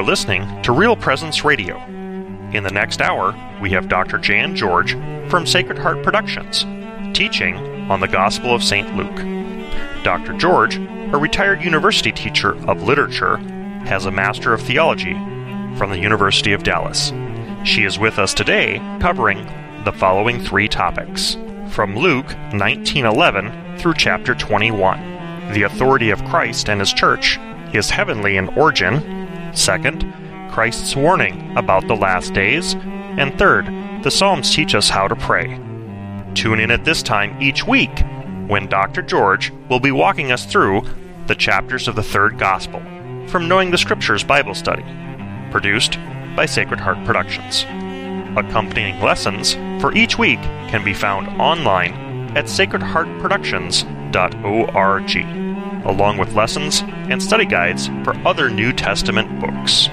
are listening to Real Presence Radio. In the next hour, we have Dr. Jan George from Sacred Heart Productions teaching on the Gospel of St. Luke. Dr. George, a retired university teacher of literature, has a Master of Theology from the University of Dallas. She is with us today covering the following three topics from Luke 19:11 through chapter 21. The authority of Christ and his church is heavenly in origin. Second, Christ's warning about the last days. And third, the Psalms teach us how to pray. Tune in at this time each week when Dr. George will be walking us through the chapters of the third gospel from Knowing the Scriptures Bible Study, produced by Sacred Heart Productions. Accompanying lessons for each week can be found online at sacredheartproductions.org, along with lessons and study guides for other New Testament books.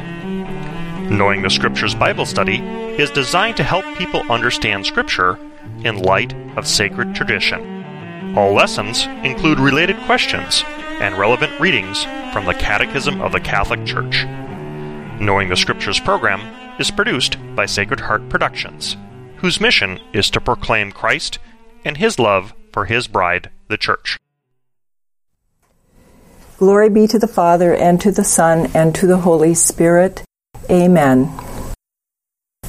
Knowing the Scriptures Bible Study is designed to help people understand Scripture in light of sacred tradition. All lessons include related questions and relevant readings from the Catechism of the Catholic Church. Knowing the Scriptures program is produced by Sacred Heart Productions, whose mission is to proclaim Christ and his love for his bride, the Church. Glory be to the Father, and to the Son, and to the Holy Spirit. Amen.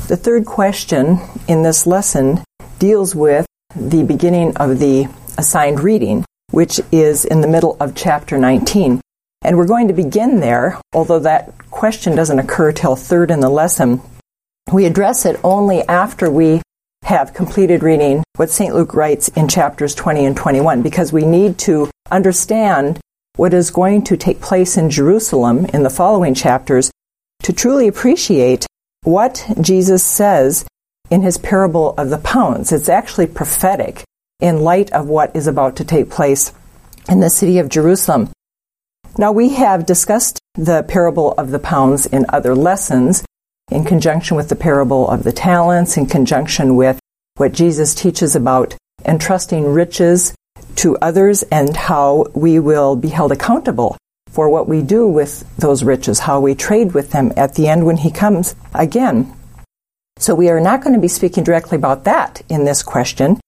The third question in this lesson deals with the beginning of the assigned reading, which is in the middle of chapter 19. And we're going to begin there, although that question doesn't occur till third in the lesson. We address it only after we have completed reading what St. Luke writes in chapters 20 and 21, because we need to understand what is going to take place in Jerusalem in the following chapters to truly appreciate what Jesus says in his parable of the pounds. It's actually prophetic in light of what is about to take place in the city of Jerusalem. Now, we have discussed the parable of the pounds in other lessons in conjunction with the parable of the talents, in conjunction with what Jesus teaches about entrusting riches to others and how we will be held accountable for what we do with those riches, how we trade with them at the end when He comes again. So we are not going to be speaking directly about that in this question,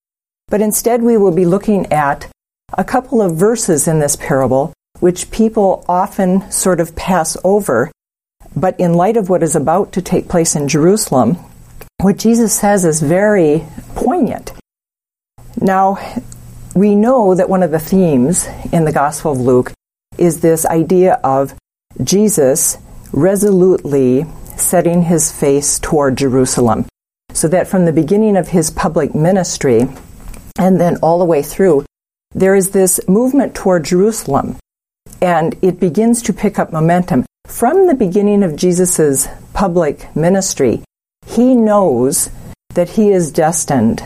but instead we will be looking at a couple of verses in this parable which people often sort of pass over. But in light of what is about to take place in Jerusalem, what Jesus says is very poignant. Now, we know that one of the themes in the Gospel of Luke is this idea of Jesus resolutely setting his face toward Jerusalem. So that from the beginning of his public ministry and then all the way through, there is this movement toward Jerusalem and it begins to pick up momentum. From the beginning of Jesus' public ministry, he knows that he is destined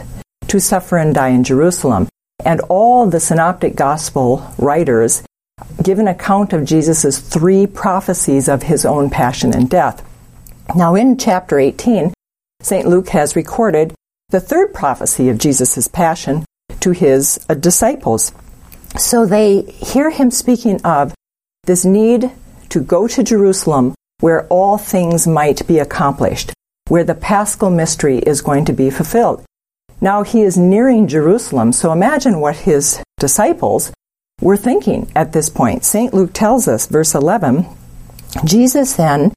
to suffer and die in Jerusalem. And all the synoptic gospel writers give an account of Jesus' three prophecies of his own passion and death. Now, in chapter 18, St. Luke has recorded the third prophecy of Jesus' passion to his uh, disciples. So they hear him speaking of this need to go to Jerusalem where all things might be accomplished, where the paschal mystery is going to be fulfilled. Now he is nearing Jerusalem, so imagine what his disciples were thinking at this point. St. Luke tells us, verse 11, Jesus then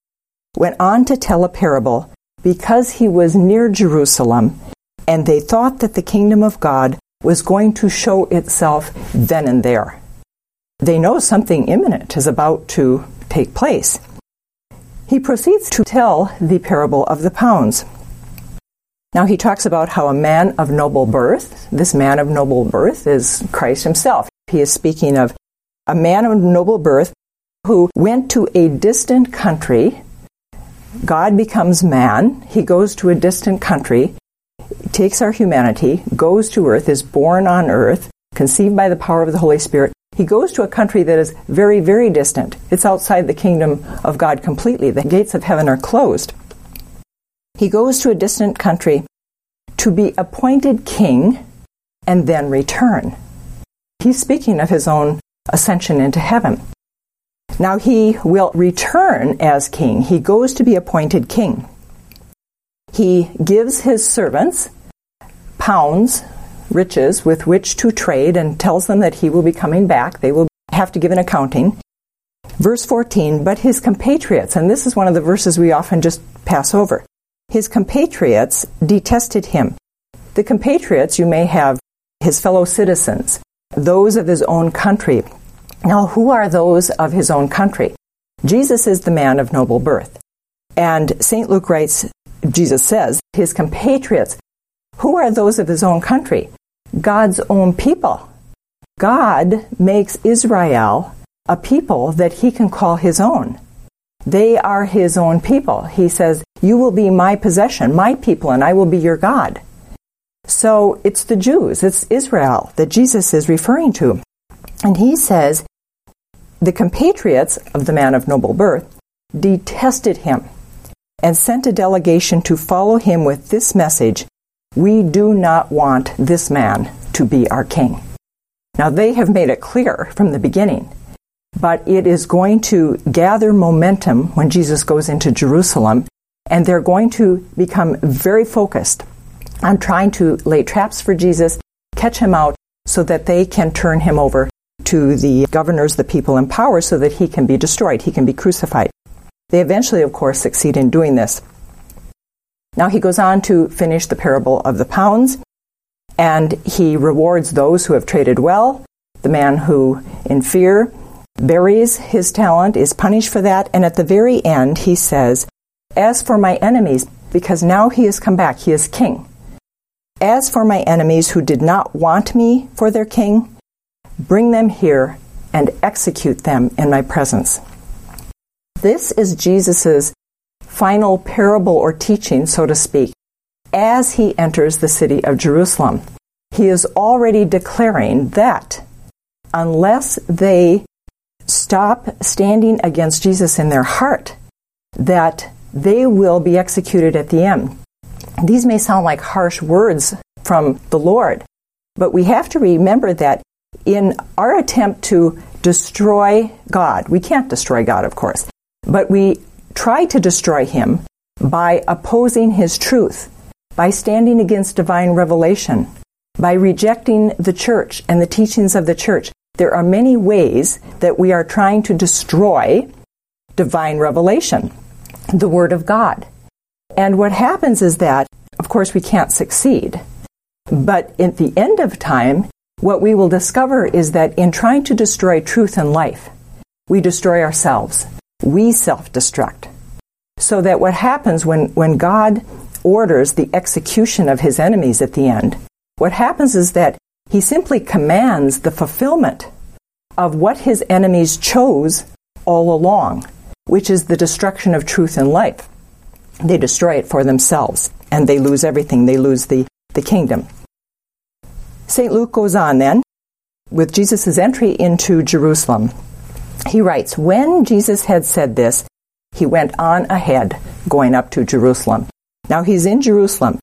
went on to tell a parable because he was near Jerusalem and they thought that the kingdom of God was going to show itself then and there. They know something imminent is about to take place. He proceeds to tell the parable of the pounds. Now he talks about how a man of noble birth, this man of noble birth is Christ himself. He is speaking of a man of noble birth who went to a distant country. God becomes man. He goes to a distant country takes our humanity, goes to earth, is born on earth, conceived by the power of the Holy Spirit. He goes to a country that is very, very distant. It's outside the kingdom of God completely. The gates of heaven are closed. He goes to a distant country to be appointed king and then return. He's speaking of his own ascension into heaven. Now he will return as king. He goes to be appointed king. He gives his servants pounds, riches with which to trade, and tells them that he will be coming back. They will have to give an accounting. Verse 14, but his compatriots, and this is one of the verses we often just pass over, his compatriots detested him. The compatriots, you may have his fellow citizens, those of his own country. Now, who are those of his own country? Jesus is the man of noble birth. And St. Luke writes, Jesus says, his compatriots, who are those of his own country? God's own people. God makes Israel a people that he can call his own. They are his own people. He says, You will be my possession, my people, and I will be your God. So it's the Jews, it's Israel that Jesus is referring to. And he says, The compatriots of the man of noble birth detested him and sent a delegation to follow him with this message We do not want this man to be our king. Now, they have made it clear from the beginning, but it is going to gather momentum when Jesus goes into Jerusalem, and they're going to become very focused on trying to lay traps for Jesus, catch him out, so that they can turn him over to the governors, the people in power, so that he can be destroyed, he can be crucified. They eventually, of course, succeed in doing this. Now he goes on to finish the parable of the pounds, and he rewards those who have traded well. The man who, in fear, buries his talent is punished for that. And at the very end, he says, As for my enemies, because now he has come back, he is king. As for my enemies who did not want me for their king, bring them here and execute them in my presence. This is Jesus' final parable or teaching, so to speak, as he enters the city of Jerusalem. He is already declaring that unless they stop standing against Jesus in their heart, that they will be executed at the end. These may sound like harsh words from the Lord, but we have to remember that in our attempt to destroy God, we can't destroy God, of course, but we try to destroy him by opposing his truth by standing against divine revelation, by rejecting the church and the teachings of the church. There are many ways that we are trying to destroy divine revelation, the Word of God. And what happens is that, of course, we can't succeed. But at the end of time, what we will discover is that in trying to destroy truth and life, we destroy ourselves. We self destruct. So that what happens when, when God orders the execution of his enemies at the end, what happens is that he simply commands the fulfillment of what his enemies chose all along, which is the destruction of truth and life. They destroy it for themselves, and they lose everything. They lose the, the kingdom. St. Luke goes on then with Jesus' entry into Jerusalem. He writes, When Jesus had said this, he went on ahead, going up to Jerusalem. Now he's in Jerusalem.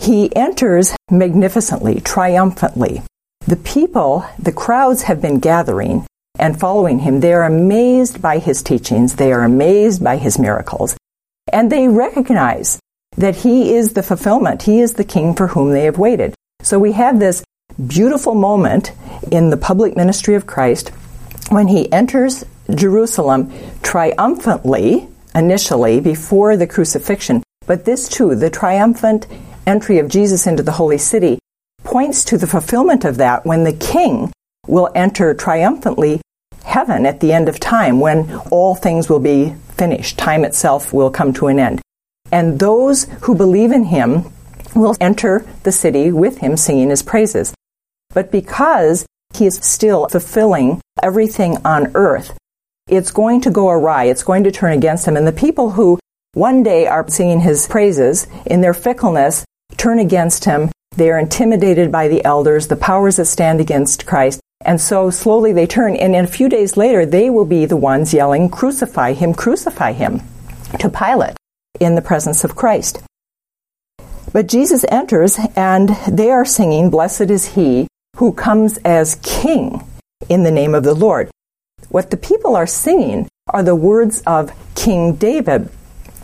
He enters magnificently, triumphantly. The people, the crowds have been gathering and following him. They are amazed by his teachings. They are amazed by his miracles. And they recognize that he is the fulfillment. He is the king for whom they have waited. So we have this beautiful moment in the public ministry of Christ when he enters Jerusalem triumphantly, initially, before the crucifixion, but this too, the triumphant entry of Jesus into the holy city, points to the fulfillment of that when the king will enter triumphantly heaven at the end of time, when all things will be finished. Time itself will come to an end. And those who believe in him will enter the city with him singing his praises. But because he is still fulfilling everything on earth, it's going to go awry. It's going to turn against him. And the people who one day are singing his praises, in their fickleness, turn against him. They are intimidated by the elders, the powers that stand against Christ. And so slowly they turn, and in a few days later, they will be the ones yelling, Crucify him, crucify him, to Pilate in the presence of Christ. But Jesus enters, and they are singing, Blessed is he who comes as king in the name of the Lord. what the people are singing are the words of King David.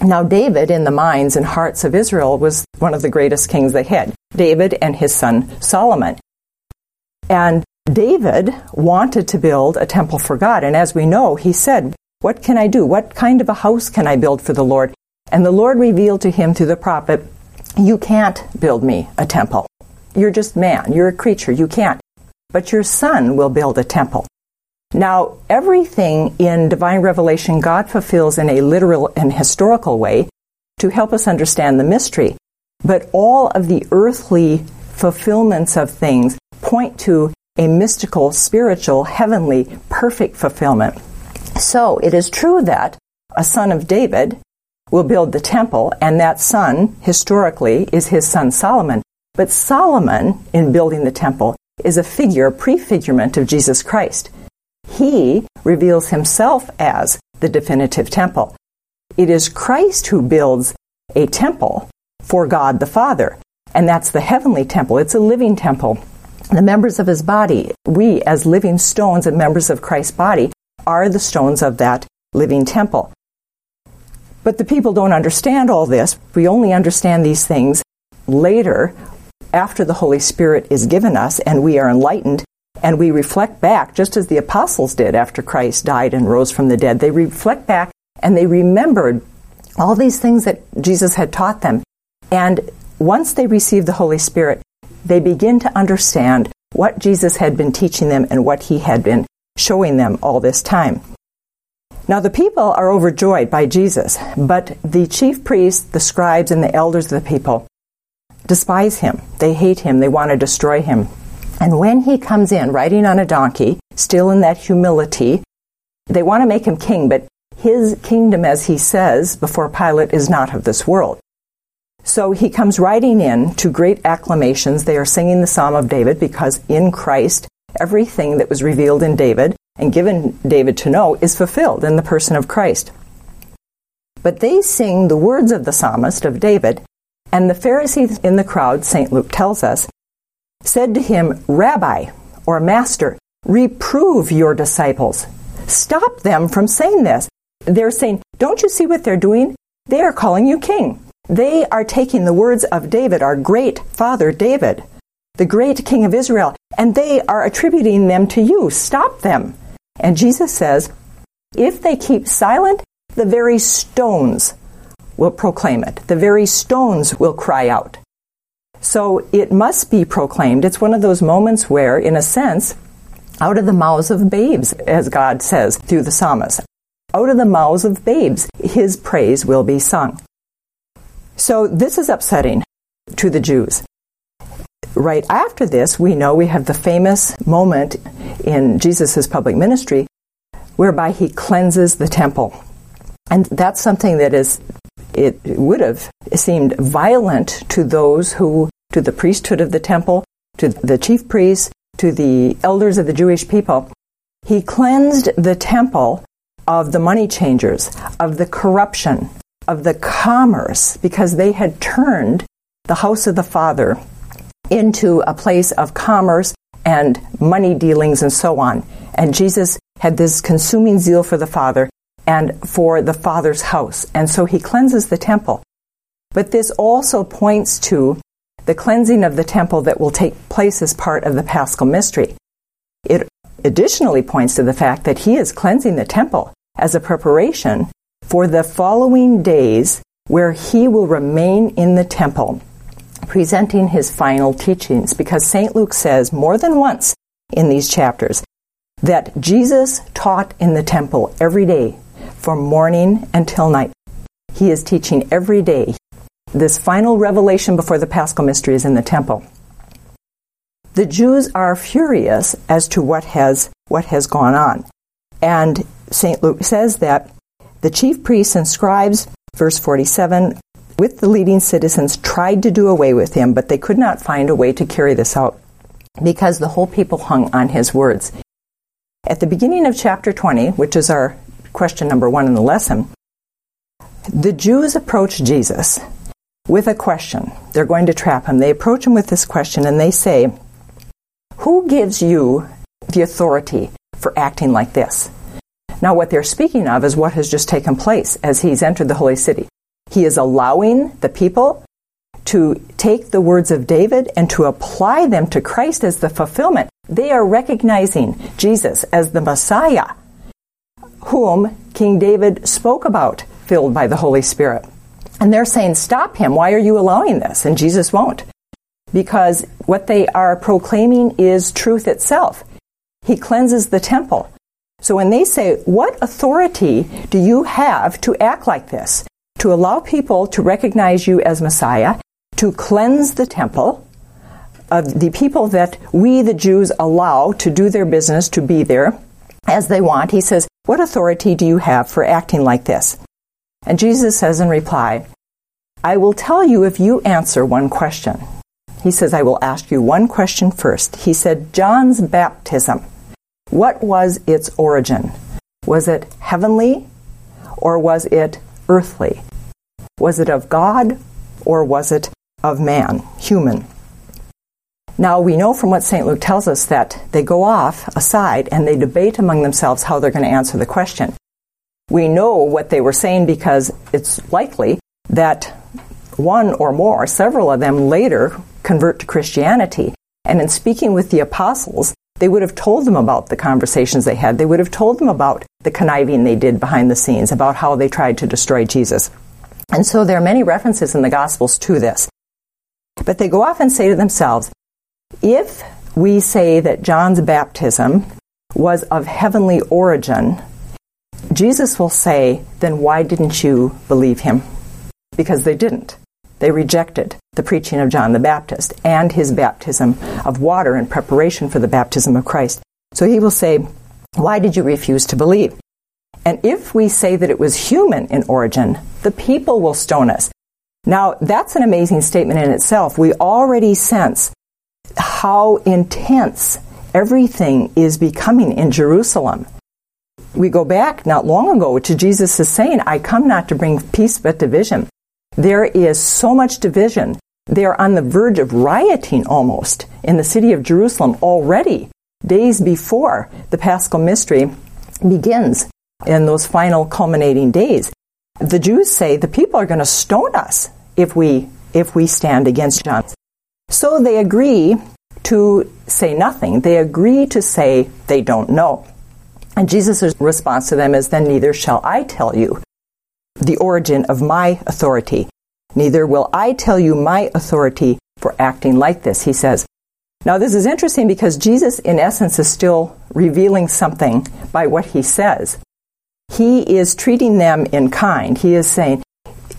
Now, David, in the minds and hearts of Israel, was one of the greatest kings they had. David and his son Solomon. And David wanted to build a temple for God. And as we know, he said, What can I do? What kind of a house can I build for the Lord? And the Lord revealed to him through the prophet, You can't build me a temple. You're just man. You're a creature. You can't. But your son will build a temple. Now, everything in divine revelation God fulfills in a literal and historical way to help us understand the mystery. But all of the earthly fulfillments of things point to a mystical, spiritual, heavenly, perfect fulfillment. So it is true that a son of David will build the temple, and that son, historically, is his son Solomon. But Solomon, in building the temple, is a figure, a prefigurement of Jesus Christ. He reveals himself as the definitive temple. It is Christ who builds a temple for God the Father, and that's the heavenly temple. It's a living temple the members of his body, we as living stones and members of Christ's body, are the stones of that living temple. But the people don't understand all this. We only understand these things later after the Holy Spirit is given us and we are enlightened and we reflect back, just as the apostles did after Christ died and rose from the dead. They reflect back and they remembered all these things that Jesus had taught them. And once they received the Holy Spirit, they begin to understand what Jesus had been teaching them and what he had been showing them all this time. Now, the people are overjoyed by Jesus, but the chief priests, the scribes, and the elders of the people despise him. They hate him. They want to destroy him. And when he comes in riding on a donkey, still in that humility, they want to make him king, but his kingdom, as he says before Pilate, is not of this world. So he comes riding in to great acclamations. They are singing the Psalm of David because in Christ, everything that was revealed in David and given David to know is fulfilled in the person of Christ. But they sing the words of the psalmist of David, and the Pharisees in the crowd, St. Luke tells us, said to him, Rabbi, or Master, reprove your disciples. Stop them from saying this. They're saying, Don't you see what they're doing? They are calling you king. They are taking the words of David, our great father David, the great king of Israel, and they are attributing them to you. Stop them. And Jesus says, if they keep silent, the very stones will proclaim it. The very stones will cry out. So it must be proclaimed. It's one of those moments where, in a sense, out of the mouths of babes, as God says through the psalmist, out of the mouths of babes, his praise will be sung. So this is upsetting to the Jews. Right after this, we know we have the famous moment in Jesus' public ministry whereby he cleanses the temple. And that's something that is, it would have seemed violent to those who, to the priesthood of the temple, to the chief priests, to the elders of the Jewish people. He cleansed the temple of the money changers, of the corruption, of the commerce because they had turned the house of the Father into a place of commerce and money dealings and so on. And Jesus had this consuming zeal for the Father and for the Father's house. And so he cleanses the temple. But this also points to the cleansing of the temple that will take place as part of the paschal mystery. It additionally points to the fact that he is cleansing the temple as a preparation for the following days where he will remain in the temple presenting his final teachings because St. Luke says more than once in these chapters that Jesus taught in the temple every day from morning until night. He is teaching every day. This final revelation before the Paschal mystery is in the temple. The Jews are furious as to what has what has gone on. And St. Luke says that the chief priests and scribes, verse 47, with the leading citizens tried to do away with him, but they could not find a way to carry this out because the whole people hung on his words. At the beginning of chapter 20, which is our question number one in the lesson, the Jews approach Jesus with a question. They're going to trap him. They approach him with this question and they say, Who gives you the authority for acting like this? Now, what they're speaking of is what has just taken place as he's entered the holy city. He is allowing the people to take the words of David and to apply them to Christ as the fulfillment. They are recognizing Jesus as the Messiah, whom King David spoke about, filled by the Holy Spirit. And they're saying, Stop him. Why are you allowing this? And Jesus won't. Because what they are proclaiming is truth itself. He cleanses the temple. So when they say, What authority do you have to act like this? To allow people to recognize you as Messiah, to cleanse the temple of the people that we, the Jews, allow to do their business, to be there as they want. He says, What authority do you have for acting like this? And Jesus says in reply, I will tell you if you answer one question. He says, I will ask you one question first. He said, John's baptism, what was its origin? Was it heavenly or was it earthly? Was it of God or was it of man, human? Now, we know from what St. Luke tells us that they go off aside and they debate among themselves how they're going to answer the question. We know what they were saying because it's likely that one or more, several of them later convert to Christianity. And in speaking with the apostles, they would have told them about the conversations they had. They would have told them about the conniving they did behind the scenes, about how they tried to destroy Jesus. And so there are many references in the Gospels to this. But they go off and say to themselves, if we say that John's baptism was of heavenly origin, Jesus will say, then why didn't you believe him? Because they didn't. They rejected the preaching of John the Baptist and his baptism of water in preparation for the baptism of Christ. So he will say, Why did you refuse to believe? And if we say that it was human in origin, the people will stone us. Now, that's an amazing statement in itself. We already sense how intense everything is becoming in Jerusalem. We go back not long ago to Jesus' saying, I come not to bring peace but division. There is so much division. They are on the verge of rioting almost in the city of Jerusalem already, days before the Paschal mystery begins in those final culminating days. The Jews say the people are going to stone us if we if we stand against John. So they agree to say nothing. They agree to say they don't know. And Jesus' response to them is, Then neither shall I tell you the origin of my authority. Neither will I tell you my authority for acting like this, he says. Now, this is interesting because Jesus, in essence, is still revealing something by what he says. He is treating them in kind. He is saying,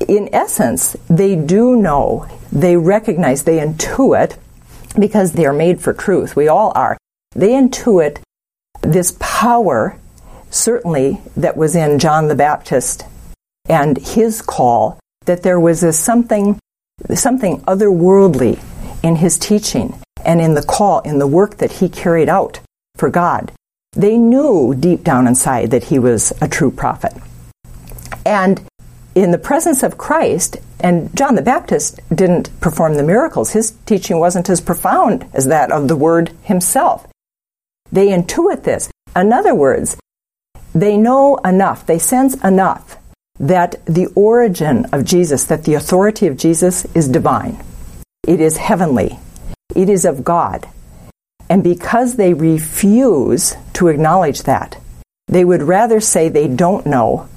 in essence, they do know, they recognize, they intuit, because they are made for truth. We all are. They intuit this power, certainly, that was in John the Baptist and his call, that there was a something, something otherworldly in his teaching and in the call, in the work that he carried out for God. They knew deep down inside that he was a true prophet. And in the presence of Christ, and John the Baptist didn't perform the miracles, his teaching wasn't as profound as that of the Word himself. They intuit this. In other words, they know enough, they sense enough that the origin of Jesus, that the authority of Jesus is divine. It is heavenly. It is of God. And because they refuse to acknowledge that, they would rather say they don't know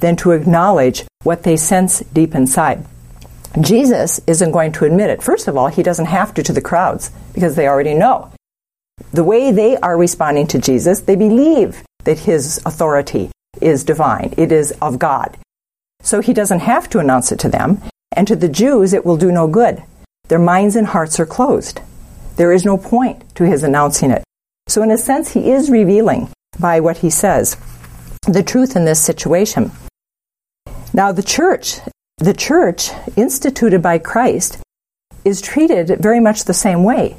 than to acknowledge what they sense deep inside. Jesus isn't going to admit it. First of all, he doesn't have to to the crowds because they already know. The way they are responding to Jesus, they believe that his authority is divine, it is of God. So he doesn't have to announce it to them, and to the Jews, it will do no good. Their minds and hearts are closed. There is no point to his announcing it. So, in a sense, he is revealing by what he says the truth in this situation. Now, the church, the church instituted by Christ, is treated very much the same way.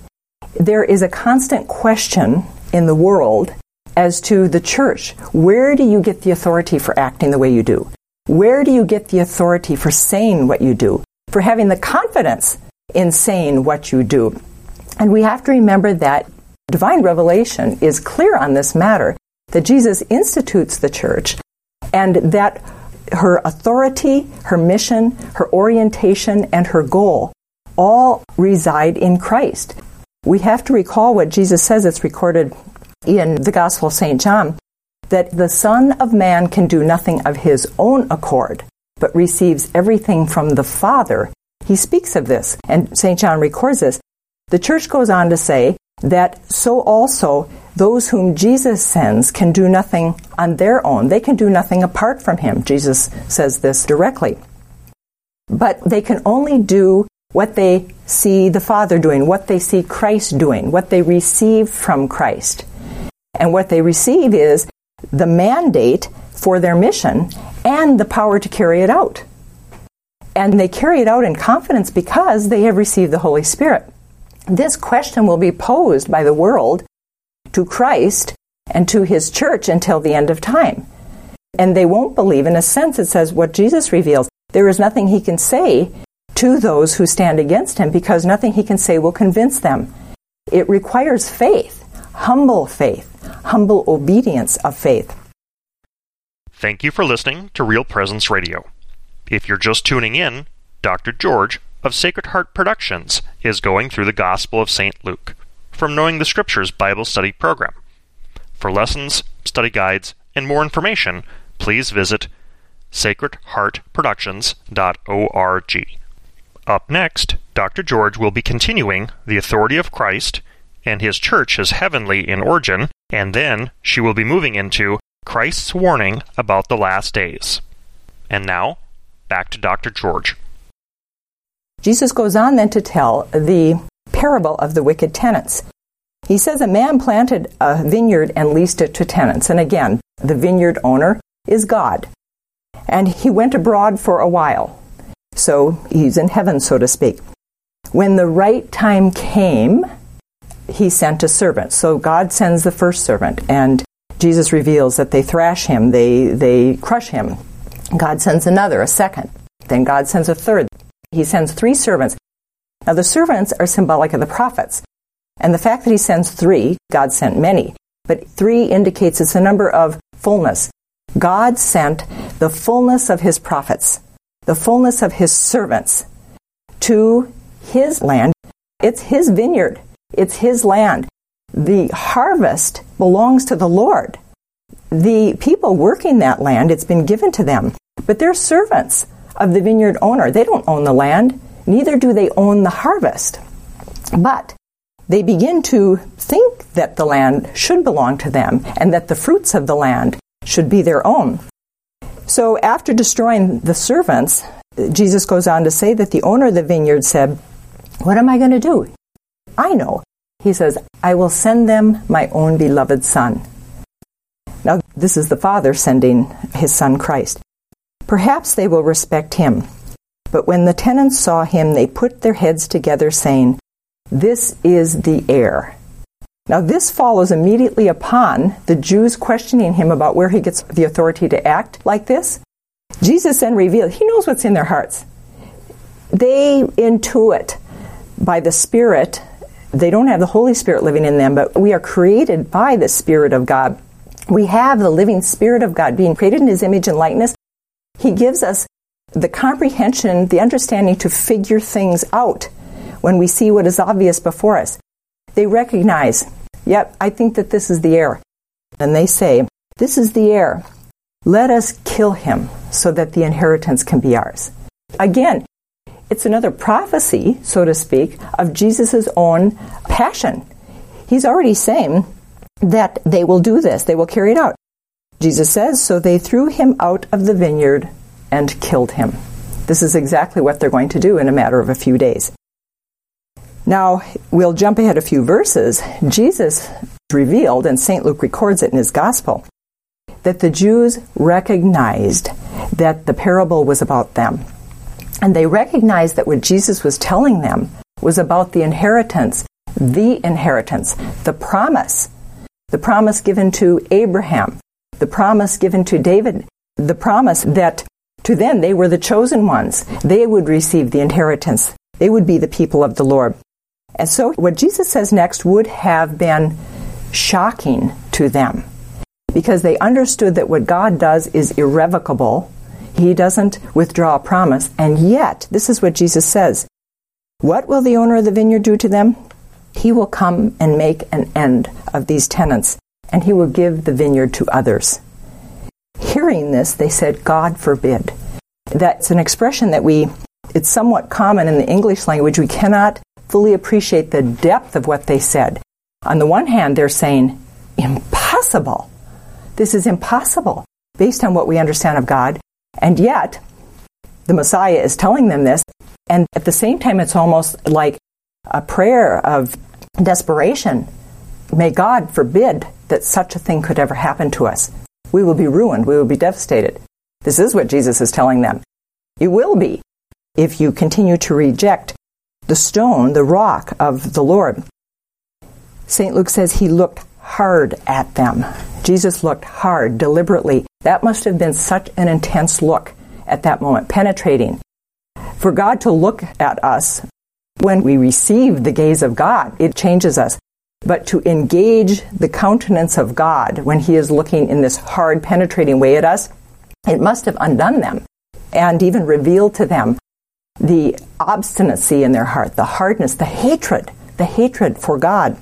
There is a constant question in the world as to the church. Where do you get the authority for acting the way you do? Where do you get the authority for saying what you do? For having the confidence in saying what you do? And we have to remember that divine revelation is clear on this matter that Jesus institutes the church and that her authority, her mission, her orientation, and her goal all reside in Christ. We have to recall what Jesus says, it's recorded in the Gospel of St. John, that the Son of Man can do nothing of his own accord, but receives everything from the Father. He speaks of this, and St. John records this. The church goes on to say that so also those whom Jesus sends can do nothing on their own. They can do nothing apart from him. Jesus says this directly. But they can only do what they see the Father doing, what they see Christ doing, what they receive from Christ. And what they receive is the mandate for their mission and the power to carry it out. And they carry it out in confidence because they have received the Holy Spirit. This question will be posed by the world to Christ and to his church until the end of time. And they won't believe. In a sense, it says what Jesus reveals. There is nothing he can say to those who stand against him because nothing he can say will convince them. It requires faith, humble faith, humble obedience of faith. Thank you for listening to Real Presence Radio. If you're just tuning in, Dr. George of Sacred Heart Productions is going through the Gospel of St. Luke from Knowing the Scriptures Bible Study Program. For lessons, study guides, and more information, please visit sacredheartproductions.org. Up next, Dr. George will be continuing The Authority of Christ and His Church is Heavenly in Origin, and then she will be moving into Christ's Warning about the Last Days. And now, back to Dr. George. Jesus goes on then to tell the parable of the wicked tenants. He says a man planted a vineyard and leased it to tenants. And again, the vineyard owner is God. And he went abroad for a while. So he's in heaven, so to speak. When the right time came, he sent a servant. So God sends the first servant, and Jesus reveals that they thrash him, they, they crush him. God sends another, a second. Then God sends a third. He sends three servants. Now, the servants are symbolic of the prophets. And the fact that he sends three, God sent many, but three indicates it's a number of fullness. God sent the fullness of his prophets the fullness of his servants to his land. It's his vineyard, it's his land. The harvest belongs to the Lord. The people working that land, it's been given to them, but they're servants of the vineyard owner. They don't own the land, neither do they own the harvest. But they begin to think that the land should belong to them and that the fruits of the land should be their own. So after destroying the servants, Jesus goes on to say that the owner of the vineyard said, What am I going to do? I know. He says, I will send them my own beloved Son. Now, this is the Father sending his Son Christ. Perhaps they will respect him. But when the tenants saw him, they put their heads together, saying, This is the heir. Now, this follows immediately upon the Jews questioning him about where he gets the authority to act like this. Jesus then revealed, he knows what's in their hearts. They intuit by the Spirit. They don't have the Holy Spirit living in them, but we are created by the Spirit of God. We have the living Spirit of God being created in His image and likeness. He gives us the comprehension, the understanding to figure things out when we see what is obvious before us. They recognize, yep, I think that this is the heir. And they say, this is the heir. Let us kill him so that the inheritance can be ours. Again, it's another prophecy, so to speak, of Jesus' own passion. He's already saying that they will do this, they will carry it out. Jesus says, So they threw him out of the vineyard and killed him. This is exactly what they're going to do in a matter of a few days. Now, we'll jump ahead a few verses. Jesus revealed, and St. Luke records it in his gospel, that the Jews recognized that the parable was about them. And they recognized that what Jesus was telling them was about the inheritance, the inheritance, the promise, the promise given to Abraham, the promise given to David, the promise that to them they were the chosen ones. They would receive the inheritance. They would be the people of the Lord. And so what Jesus says next would have been shocking to them because they understood that what God does is irrevocable. He doesn't withdraw a promise. And yet, this is what Jesus says What will the owner of the vineyard do to them? He will come and make an end of these tenants, and he will give the vineyard to others. Hearing this, they said, God forbid. That's an expression that we, it's somewhat common in the English language. We cannot fully appreciate the depth of what they said. On the one hand, they're saying, impossible. This is impossible based on what we understand of God. And yet, the Messiah is telling them this. And at the same time, it's almost like a prayer of desperation. May God forbid that such a thing could ever happen to us. We will be ruined. We will be devastated. This is what Jesus is telling them. You will be if you continue to reject the stone, the rock of the Lord. St. Luke says he looked hard at them. Jesus looked hard, deliberately. That must have been such an intense look at that moment, penetrating. For God to look at us when we receive the gaze of God, it changes us. But to engage the countenance of God when He is looking in this hard, penetrating way at us, it must have undone them and even revealed to them the obstinacy in their heart, the hardness, the hatred, the hatred for God.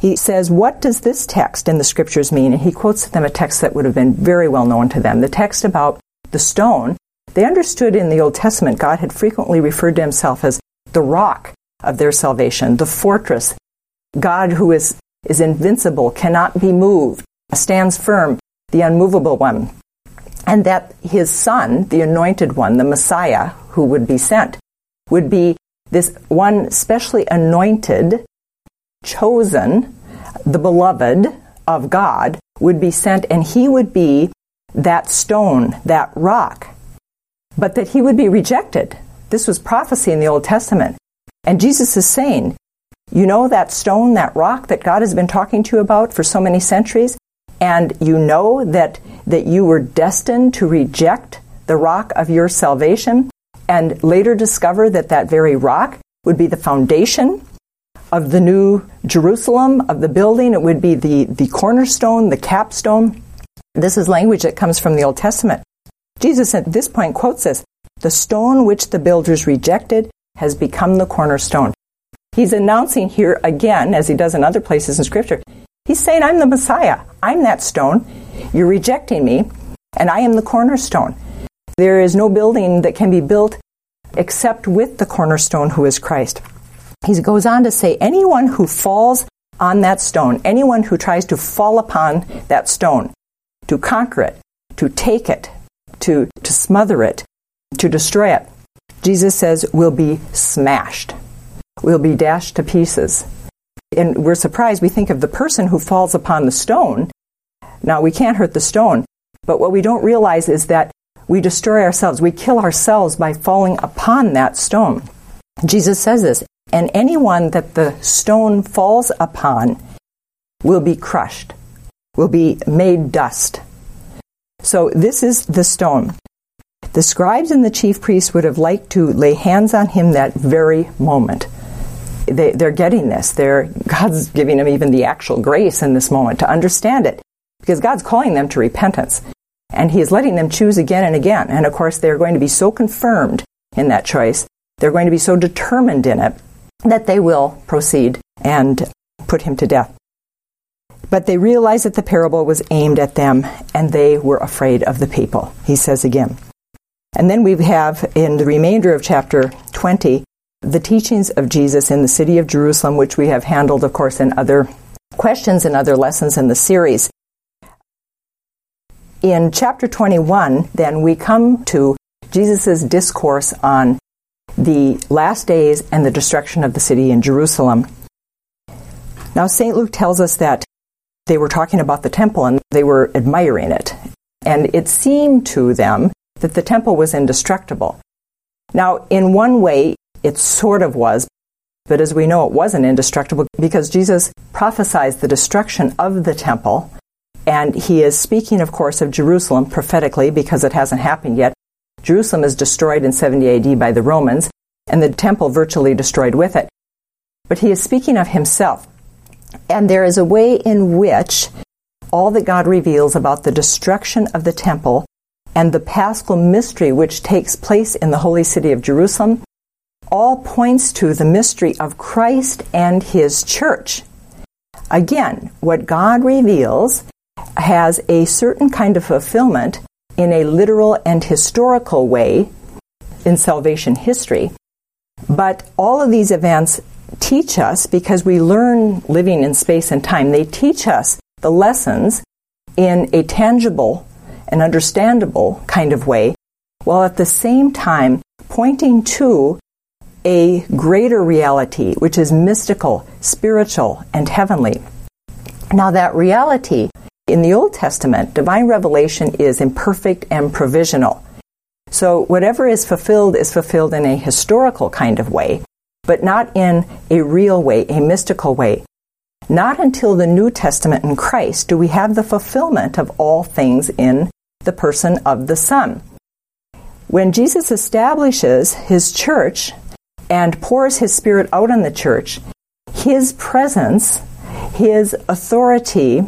He says, What does this text in the scriptures mean? And he quotes them a text that would have been very well known to them. The text about the stone. They understood in the Old Testament God had frequently referred to himself as the rock of their salvation, the fortress. God who is, is invincible, cannot be moved, stands firm, the unmovable one. And that his son, the anointed one, the Messiah who would be sent, would be this one specially anointed chosen, the beloved of God, would be sent and he would be that stone, that rock, but that he would be rejected. This was prophecy in the Old Testament. And Jesus is saying, you know that stone, that rock that God has been talking to you about for so many centuries? And you know that, that you were destined to reject the rock of your salvation and later discover that that very rock would be the foundation of the new Jerusalem, of the building. It would be the, the cornerstone, the capstone. This is language that comes from the Old Testament. Jesus at this point quotes this The stone which the builders rejected has become the cornerstone. He's announcing here again, as he does in other places in Scripture, he's saying, I'm the Messiah. I'm that stone. You're rejecting me, and I am the cornerstone. There is no building that can be built except with the cornerstone who is Christ. He goes on to say, anyone who falls on that stone, anyone who tries to fall upon that stone, to conquer it, to take it, to, to smother it, to destroy it, Jesus says will be smashed, will be dashed to pieces. And we're surprised. We think of the person who falls upon the stone. Now, we can't hurt the stone, but what we don't realize is that we destroy ourselves. We kill ourselves by falling upon that stone. Jesus says this and anyone that the stone falls upon will be crushed, will be made dust. So this is the stone. The scribes and the chief priests would have liked to lay hands on him that very moment. They, are getting this. They're, God's giving them even the actual grace in this moment to understand it. Because God's calling them to repentance. And He is letting them choose again and again. And of course, they're going to be so confirmed in that choice. They're going to be so determined in it that they will proceed and put him to death. But they realized that the parable was aimed at them and they were afraid of the people, he says again. And then we have in the remainder of chapter 20 the teachings of Jesus in the city of Jerusalem, which we have handled, of course, in other questions and other lessons in the series. In chapter 21, then, we come to Jesus' discourse on the last days and the destruction of the city in Jerusalem. Now, St. Luke tells us that they were talking about the temple and they were admiring it. And it seemed to them that the temple was indestructible. Now, in one way, it sort of was, but as we know, it wasn't indestructible because Jesus prophesied the destruction of the temple. And he is speaking, of course, of Jerusalem prophetically because it hasn't happened yet. Jerusalem is destroyed in 70 AD by the Romans, and the temple virtually destroyed with it. But he is speaking of himself. And there is a way in which all that God reveals about the destruction of the temple and the paschal mystery which takes place in the holy city of Jerusalem all points to the mystery of Christ and his church. Again, what God reveals has a certain kind of fulfillment in a literal and historical way in salvation history. But all of these events teach us, because we learn living in space and time, they teach us the lessons in a tangible and understandable kind of way, while at the same time pointing to a greater reality, which is mystical, spiritual, and heavenly. Now, that reality in the Old Testament, divine revelation is imperfect and provisional. So, whatever is fulfilled is fulfilled in a historical kind of way, but not in a real way, a mystical way. Not until the New Testament in Christ do we have the fulfillment of all things in the person of the Son. When Jesus establishes his church and pours his Spirit out on the church, his presence, his authority,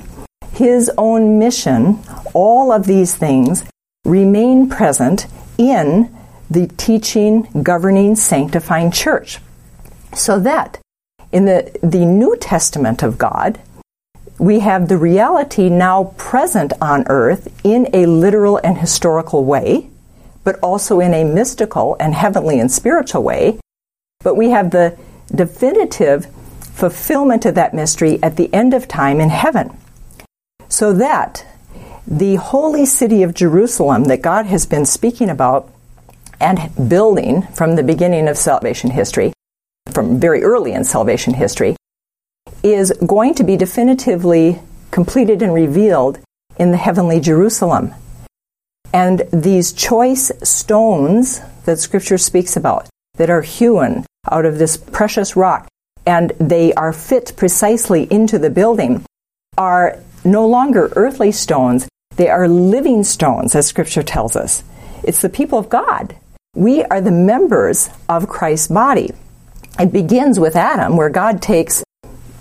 his own mission, all of these things remain present in the teaching, governing, sanctifying church. So that in the, the New Testament of God, we have the reality now present on earth in a literal and historical way, but also in a mystical and heavenly and spiritual way. But we have the definitive fulfillment of that mystery at the end of time in heaven. So that the holy city of Jerusalem that God has been speaking about and building from the beginning of salvation history, from very early in salvation history, is going to be definitively completed and revealed in the heavenly Jerusalem. And these choice stones that Scripture speaks about, that are hewn out of this precious rock, and they are fit precisely into the building, are no longer earthly stones, they are living stones, as Scripture tells us. It's the people of God. We are the members of Christ's body. It begins with Adam, where God takes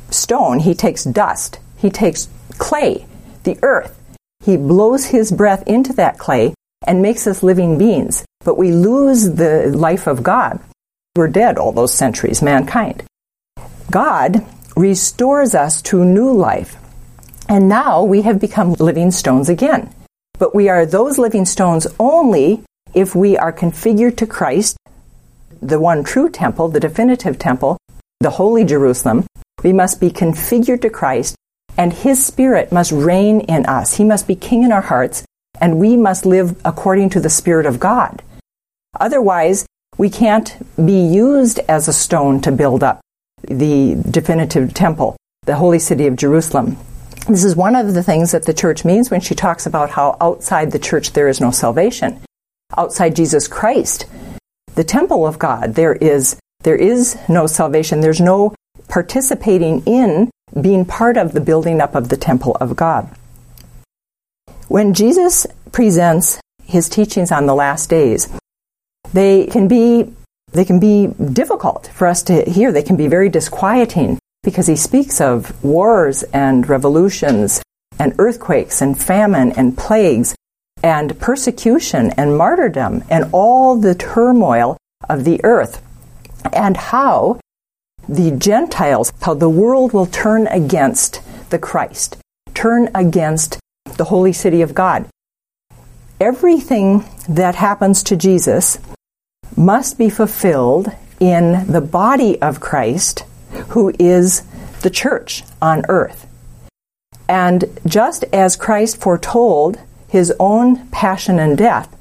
stone, he takes dust, he takes clay, the earth. He blows his breath into that clay and makes us living beings. But we lose the life of God. We're dead all those centuries, mankind. God restores us to new life. And now we have become living stones again. But we are those living stones only if we are configured to Christ, the one true temple, the definitive temple, the holy Jerusalem, we must be configured to Christ, and His Spirit must reign in us. He must be King in our hearts, and we must live according to the Spirit of God. Otherwise, we can't be used as a stone to build up the definitive temple, the holy city of Jerusalem. This is one of the things that the church means when she talks about how outside the church there is no salvation. Outside Jesus Christ, the temple of God, there is there is no salvation. There's no participating in being part of the building up of the temple of God. When Jesus presents his teachings on the last days, they can be they can be difficult for us to hear. They can be very disquieting because he speaks of wars and revolutions and earthquakes and famine and plagues and persecution and martyrdom and all the turmoil of the earth and how the Gentiles, how the world will turn against the Christ, turn against the holy city of God. Everything that happens to Jesus must be fulfilled in the body of Christ, who is the church on earth. And just as Christ foretold his own passion and death,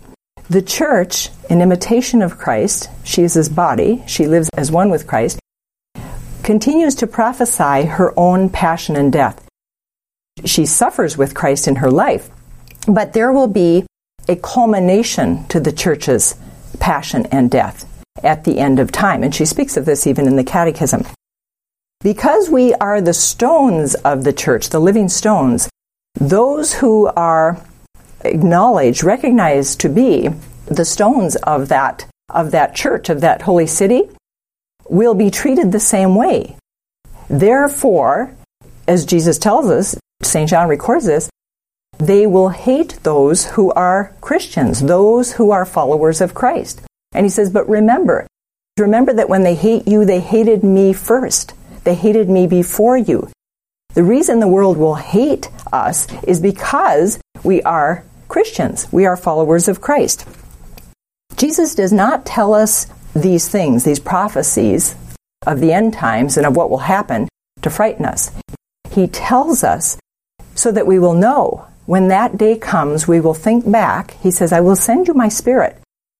the church, in imitation of Christ, she is his body, she lives as one with Christ, continues to prophesy her own passion and death. She suffers with Christ in her life, but there will be a culmination to the church's passion and death at the end of time. And she speaks of this even in the Catechism. Because we are the stones of the church, the living stones, those who are acknowledged, recognized to be the stones of that of that church, of that holy city, will be treated the same way. Therefore, as Jesus tells us, St. John records this, they will hate those who are Christians, those who are followers of Christ. And he says, but remember, remember that when they hate you, they hated me first. They hated me before you. The reason the world will hate us is because we are Christians. We are followers of Christ. Jesus does not tell us these things, these prophecies of the end times and of what will happen to frighten us. He tells us so that we will know when that day comes, we will think back. He says, I will send you my spirit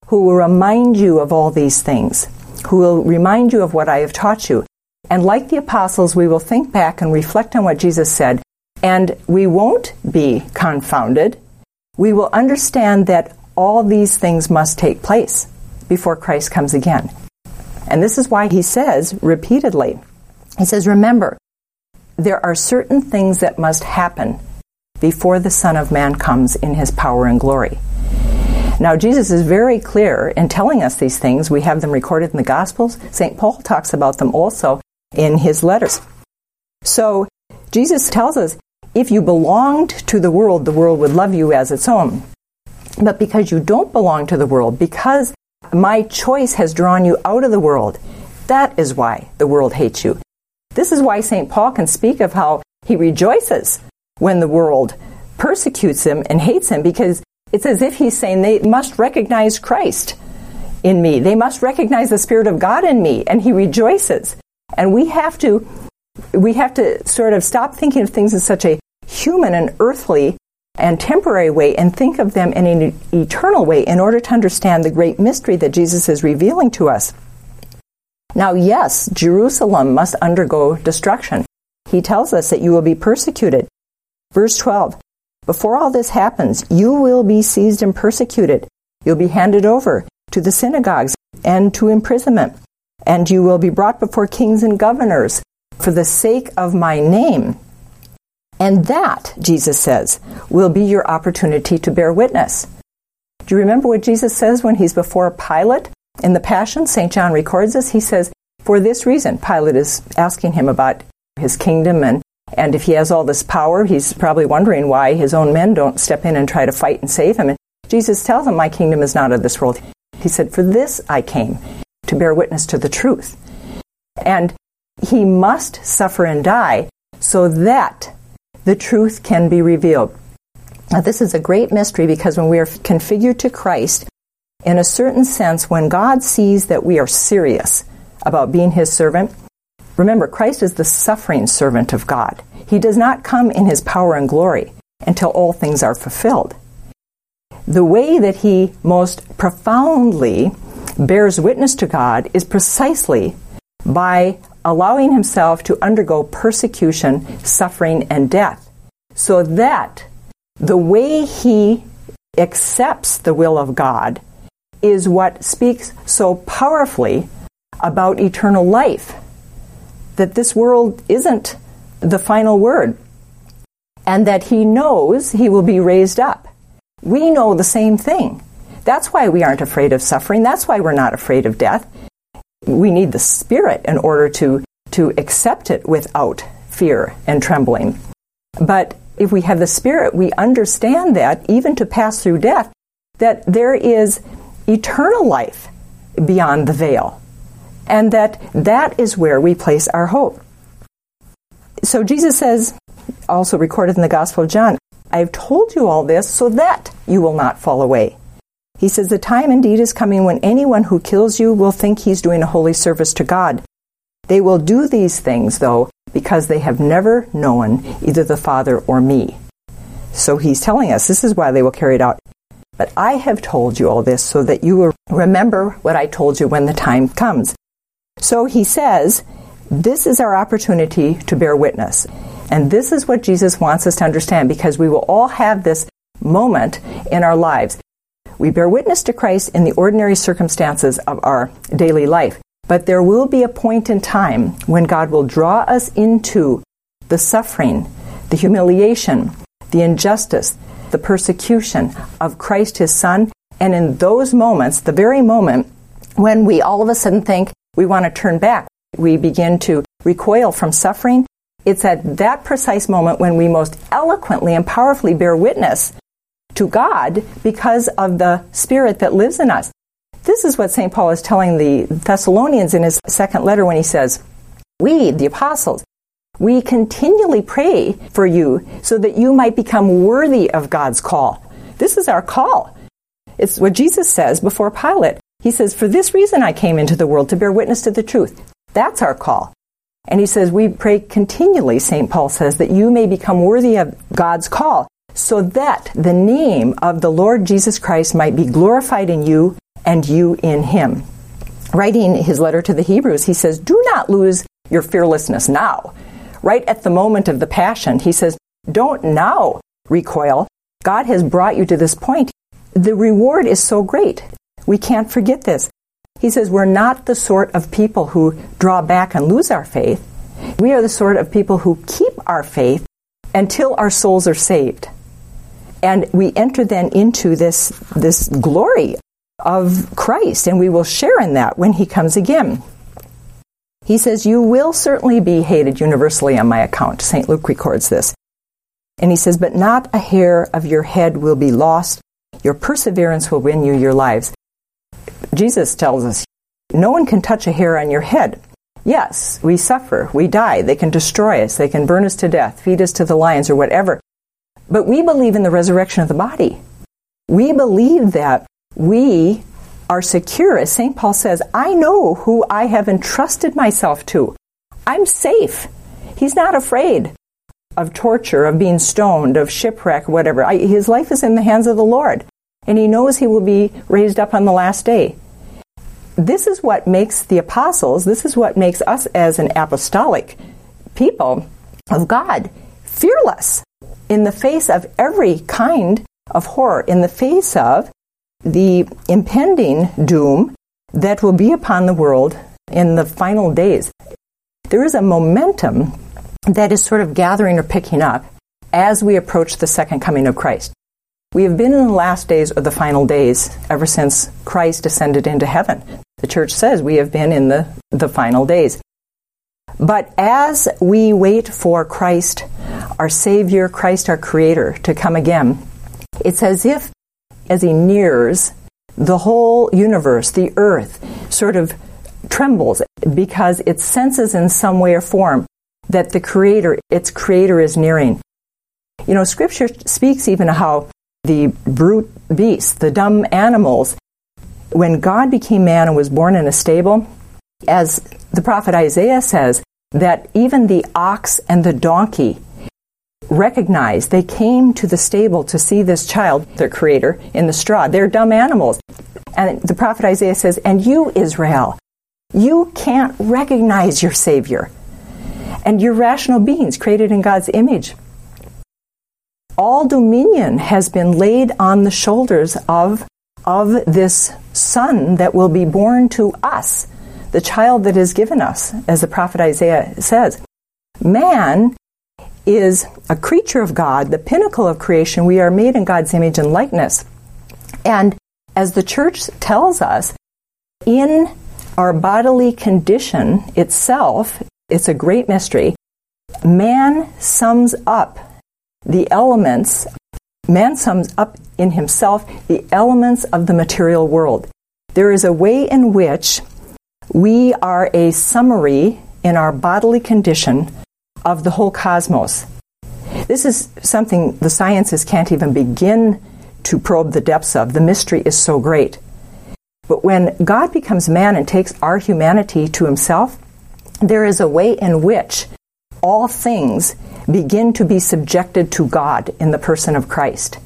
who will remind you of all these things, who will remind you of what I have taught you. And like the apostles, we will think back and reflect on what Jesus said, and we won't be confounded. We will understand that all these things must take place before Christ comes again. And this is why he says repeatedly, he says, Remember, there are certain things that must happen before the Son of Man comes in his power and glory. Now, Jesus is very clear in telling us these things. We have them recorded in the Gospels. St. Paul talks about them also in his letters. So, Jesus tells us if you belonged to the world, the world would love you as its own. But because you don't belong to the world, because my choice has drawn you out of the world, that is why the world hates you. This is why St. Paul can speak of how he rejoices when the world persecutes him and hates him because it's as if he's saying they must recognize Christ in me. They must recognize the Spirit of God in me, and he rejoices. And we have to we have to sort of stop thinking of things in such a human and earthly and temporary way and think of them in an eternal way in order to understand the great mystery that Jesus is revealing to us. Now, yes, Jerusalem must undergo destruction. He tells us that you will be persecuted. Verse 12 before all this happens, you will be seized and persecuted. You'll be handed over to the synagogues and to imprisonment. And you will be brought before kings and governors for the sake of my name. And that, Jesus says, will be your opportunity to bear witness. Do you remember what Jesus says when he's before Pilate in the Passion? St. John records this. He says, For this reason, Pilate is asking him about his kingdom and and if he has all this power, he's probably wondering why his own men don't step in and try to fight and save him. And Jesus tells him, My kingdom is not of this world. He said, For this I came, to bear witness to the truth. And he must suffer and die so that the truth can be revealed. Now, this is a great mystery because when we are configured to Christ, in a certain sense, when God sees that we are serious about being his servant, Remember, Christ is the suffering servant of God. He does not come in his power and glory until all things are fulfilled. The way that he most profoundly bears witness to God is precisely by allowing himself to undergo persecution, suffering, and death, so that the way he accepts the will of God is what speaks so powerfully about eternal life that this world isn't the final word and that he knows he will be raised up. We know the same thing. That's why we aren't afraid of suffering. That's why we're not afraid of death. We need the Spirit in order to, to accept it without fear and trembling. But if we have the Spirit, we understand that, even to pass through death, that there is eternal life beyond the veil and that that is where we place our hope. So Jesus says, also recorded in the Gospel of John, I have told you all this so that you will not fall away. He says, The time indeed is coming when anyone who kills you will think he's doing a holy service to God. They will do these things, though, because they have never known either the Father or me. So he's telling us this is why they will carry it out. But I have told you all this so that you will remember what I told you when the time comes. So he says, this is our opportunity to bear witness. And this is what Jesus wants us to understand because we will all have this moment in our lives. We bear witness to Christ in the ordinary circumstances of our daily life. But there will be a point in time when God will draw us into the suffering, the humiliation, the injustice, the persecution of Christ his Son. And in those moments, the very moment when we all of a sudden think, we want to turn back. We begin to recoil from suffering. It's at that precise moment when we most eloquently and powerfully bear witness to God because of the Spirit that lives in us. This is what St. Paul is telling the Thessalonians in his second letter when he says, We, the apostles, we continually pray for you so that you might become worthy of God's call. This is our call. It's what Jesus says before Pilate. He says, For this reason I came into the world to bear witness to the truth. That's our call. And he says, We pray continually, St. Paul says, that you may become worthy of God's call, so that the name of the Lord Jesus Christ might be glorified in you and you in him. Writing his letter to the Hebrews, he says, Do not lose your fearlessness now. Right at the moment of the passion, he says, Don't now recoil. God has brought you to this point. The reward is so great. We can't forget this. He says, We're not the sort of people who draw back and lose our faith. We are the sort of people who keep our faith until our souls are saved. And we enter then into this, this glory of Christ, and we will share in that when he comes again. He says, You will certainly be hated universally on my account. St. Luke records this. And he says, But not a hair of your head will be lost. Your perseverance will win you your lives. Jesus tells us, No one can touch a hair on your head. Yes, we suffer, we die, they can destroy us, they can burn us to death, feed us to the lions, or whatever. But we believe in the resurrection of the body. We believe that we are secure. As St. Paul says, I know who I have entrusted myself to. I'm safe. He's not afraid of torture, of being stoned, of shipwreck, whatever. I, his life is in the hands of the Lord, and he knows he will be raised up on the last day. This is what makes the apostles, this is what makes us as an apostolic people of God fearless in the face of every kind of horror, in the face of the impending doom that will be upon the world in the final days. There is a momentum that is sort of gathering or picking up as we approach the second coming of Christ. We have been in the last days or the final days ever since Christ ascended into heaven. The church says we have been in the, the final days. But as we wait for Christ, our Savior, Christ our Creator, to come again, it's as if, as He nears, the whole universe, the earth, sort of trembles because it senses in some way or form that the Creator, its Creator, is nearing. You know, Scripture speaks even how the brute beasts, the dumb animals, when God became man and was born in a stable, as the prophet Isaiah says, that even the ox and the donkey recognized, they came to the stable to see this child, their creator, in the straw. They're dumb animals. And the prophet Isaiah says, And you, Israel, you can't recognize your Savior. And you're rational beings created in God's image. All dominion has been laid on the shoulders of, of this son that will be born to us the child that is given us, as the prophet Isaiah says. Man is a creature of God, the pinnacle of creation. We are made in God's image and likeness. And as the church tells us, in our bodily condition itself, it's a great mystery. Man sums up the elements, man sums up in himself the elements of the material world. There is a way in which we are a summary in our bodily condition of the whole cosmos. This is something the sciences can't even begin to probe the depths of. The mystery is so great. But when God becomes man and takes our humanity to himself, there is a way in which all things begin to be subjected to God in the person of Christ.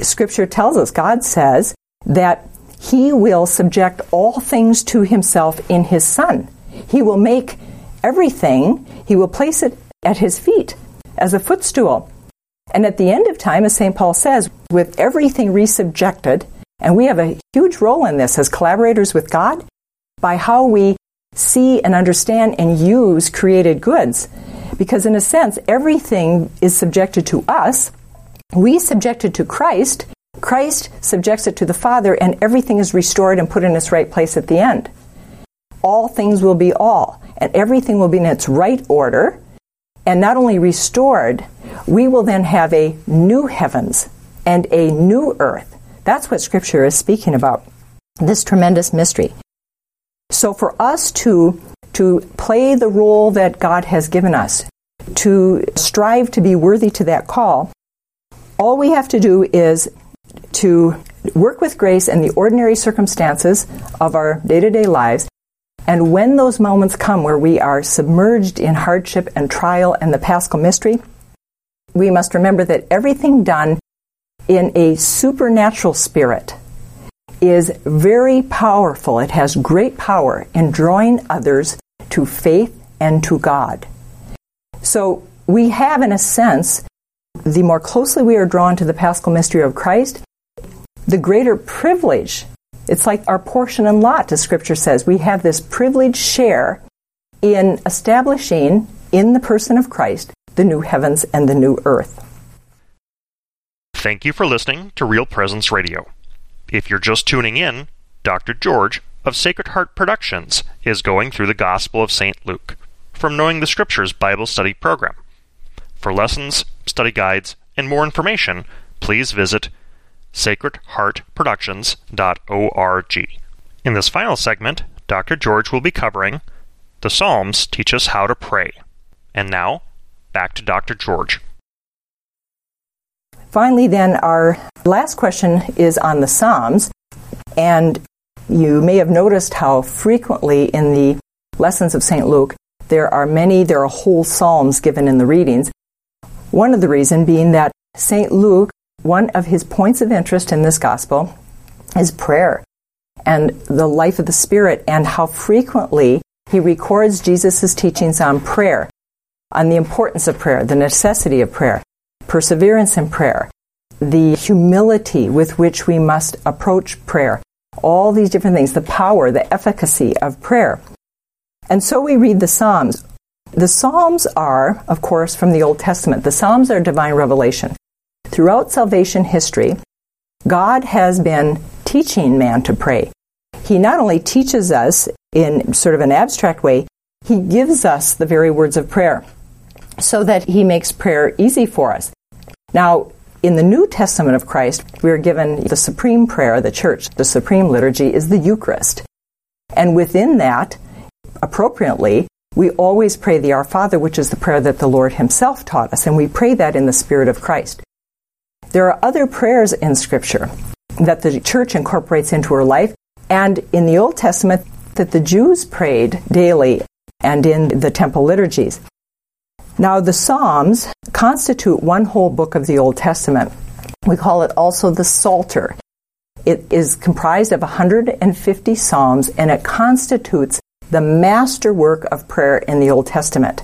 Scripture tells us, God says, that he will subject all things to himself in his Son. He will make everything, he will place it at his feet as a footstool. And at the end of time, as St. Paul says, with everything resubjected, and we have a huge role in this as collaborators with God by how we see and understand and use created goods. Because in a sense, everything is subjected to us. We subjected to Christ, Christ subjects it to the Father, and everything is restored and put in its right place at the end. All things will be all, and everything will be in its right order, and not only restored, we will then have a new heavens and a new earth. That's what Scripture is speaking about, this tremendous mystery. So for us to, to play the role that God has given us, to strive to be worthy to that call, all we have to do is to work with grace in the ordinary circumstances of our day to day lives. And when those moments come where we are submerged in hardship and trial and the paschal mystery, we must remember that everything done in a supernatural spirit is very powerful. It has great power in drawing others to faith and to God. So we have, in a sense, the more closely we are drawn to the paschal mystery of Christ, the greater privilege. It's like our portion and lot, as Scripture says. We have this privileged share in establishing in the person of Christ the new heavens and the new earth. Thank you for listening to Real Presence Radio. If you're just tuning in, Dr. George of Sacred Heart Productions is going through the Gospel of St. Luke from Knowing the Scriptures Bible Study Program. For lessons, study guides, and more information, please visit sacredheartproductions.org. In this final segment, Dr. George will be covering The Psalms Teach Us How to Pray. And now, back to Dr. George. Finally, then, our last question is on the Psalms. And you may have noticed how frequently in the lessons of St. Luke there are many, there are whole Psalms given in the readings. One of the reasons being that St. Luke, one of his points of interest in this gospel is prayer and the life of the Spirit and how frequently he records Jesus' teachings on prayer, on the importance of prayer, the necessity of prayer perseverance in prayer, the humility with which we must approach prayer, all these different things, the power, the efficacy of prayer. And so we read the Psalms. The Psalms are, of course, from the Old Testament. The Psalms are divine revelation. Throughout salvation history, God has been teaching man to pray. He not only teaches us in sort of an abstract way, he gives us the very words of prayer so that he makes prayer easy for us. Now, in the New Testament of Christ, we are given the supreme prayer, the church, the supreme liturgy is the Eucharist. And within that, appropriately, we always pray the Our Father, which is the prayer that the Lord Himself taught us, and we pray that in the Spirit of Christ. There are other prayers in Scripture that the church incorporates into her life, and in the Old Testament, that the Jews prayed daily and in the temple liturgies. Now, the Psalms constitute one whole book of the Old Testament. We call it also the Psalter. It is comprised of 150 Psalms and it constitutes the masterwork of prayer in the Old Testament.